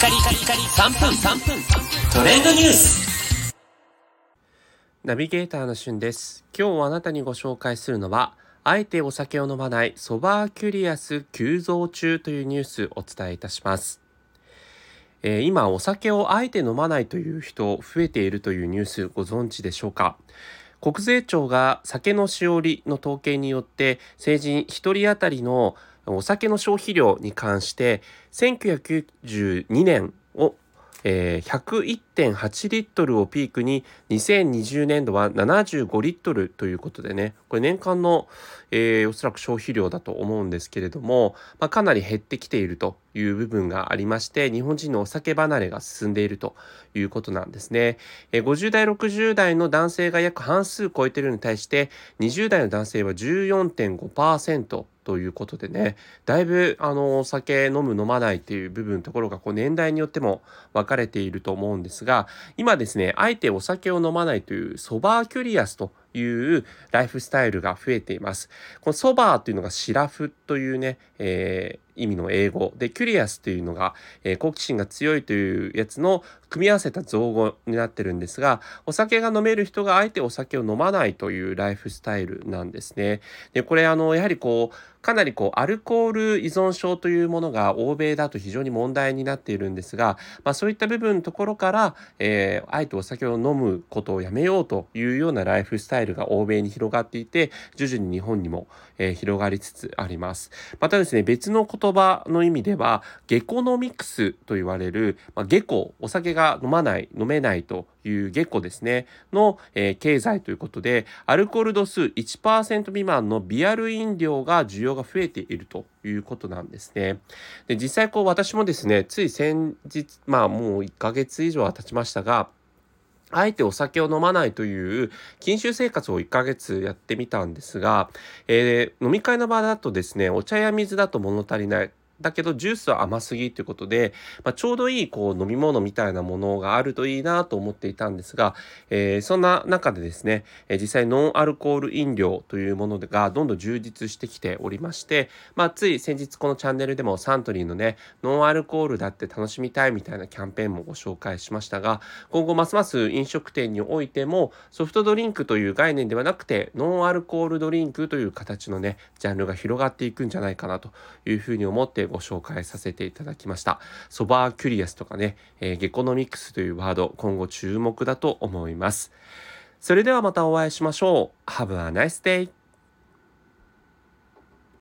カリカリカリ3分3分。トレンドニュース。ナビゲーターのしゅんです。今日あなたにご紹介するのはあえてお酒を飲まないソバーキュリアス急増中というニュースをお伝えいたします。えー、今お酒をあえて飲まないという人増えているというニュースご存知でしょうか？国税庁が酒のしおりの統計によって成人1人当たりのお酒の消費量に関して1992年をえー、6.8リットルをピークに2020年度は75リットルということでねこれ年間の、えー、おそらく消費量だと思うんですけれども、まあ、かなり減ってきているという部分がありまして日本人のお酒離れが進んでいるということなんですね、えー、50代60代の男性が約半数超えているのに対して20代の男性は14.5%ということでねだいぶあのお酒飲む飲まないっていう部分ところがこう年代によっても分かれていると思うんですが今ですねあえてお酒を飲まないというソバーキュリアスというライフスタイルが増えています。この sober というのがシラフというね、えー、意味の英語で curious というのが、えー、好奇心が強いというやつの組み合わせた造語になってるんですがお酒が飲める人があえてお酒を飲まないというライフスタイルなんですね。でこれあのやはりこうかなりこうアルコール依存症というものが欧米だと非常に問題になっているんですが、まあ、そういった部分のところから、えー、あえてお酒を飲むことをやめようというようなライフスタイルが欧米に広がっていて徐々に日本にも、えー、広がりつつあります。またですね別の言葉の意味ではゲコノミクスと言われる、まあ、ゲコお酒が飲まない飲めないというゲコですねの、えー、経済ということでアルコール度数1%未満のビアル飲料が需要が増えているということなんですね。で実際こう私もですねつい先日まあもう1ヶ月以上は経ちましたがあえてお酒を飲まないという禁酒生活を1ヶ月やってみたんですが、えー、飲み会の場だとですねお茶や水だと物足りない。だけどジュースは甘すぎということで、まあ、ちょうどいいこう飲み物みたいなものがあるといいなと思っていたんですが、えー、そんな中でですね、え、実際ノンアルコール飲料というものがどんどん充実してきておりまして、まあ、つい先日このチャンネルでもサントリーのねノンアルコールだって楽しみたいみたいなキャンペーンもご紹介しましたが今後ますます飲食店においてもソフトドリンクという概念ではなくてノンアルコールドリンクという形のねジャンルが広がっていくんじゃないかなというふうに思ってご紹介させていただきました。ソバーキュリアスとかね、えー、ゲコノミクスというワード、今後注目だと思います。それではまたお会いしましょう。Have a nice day!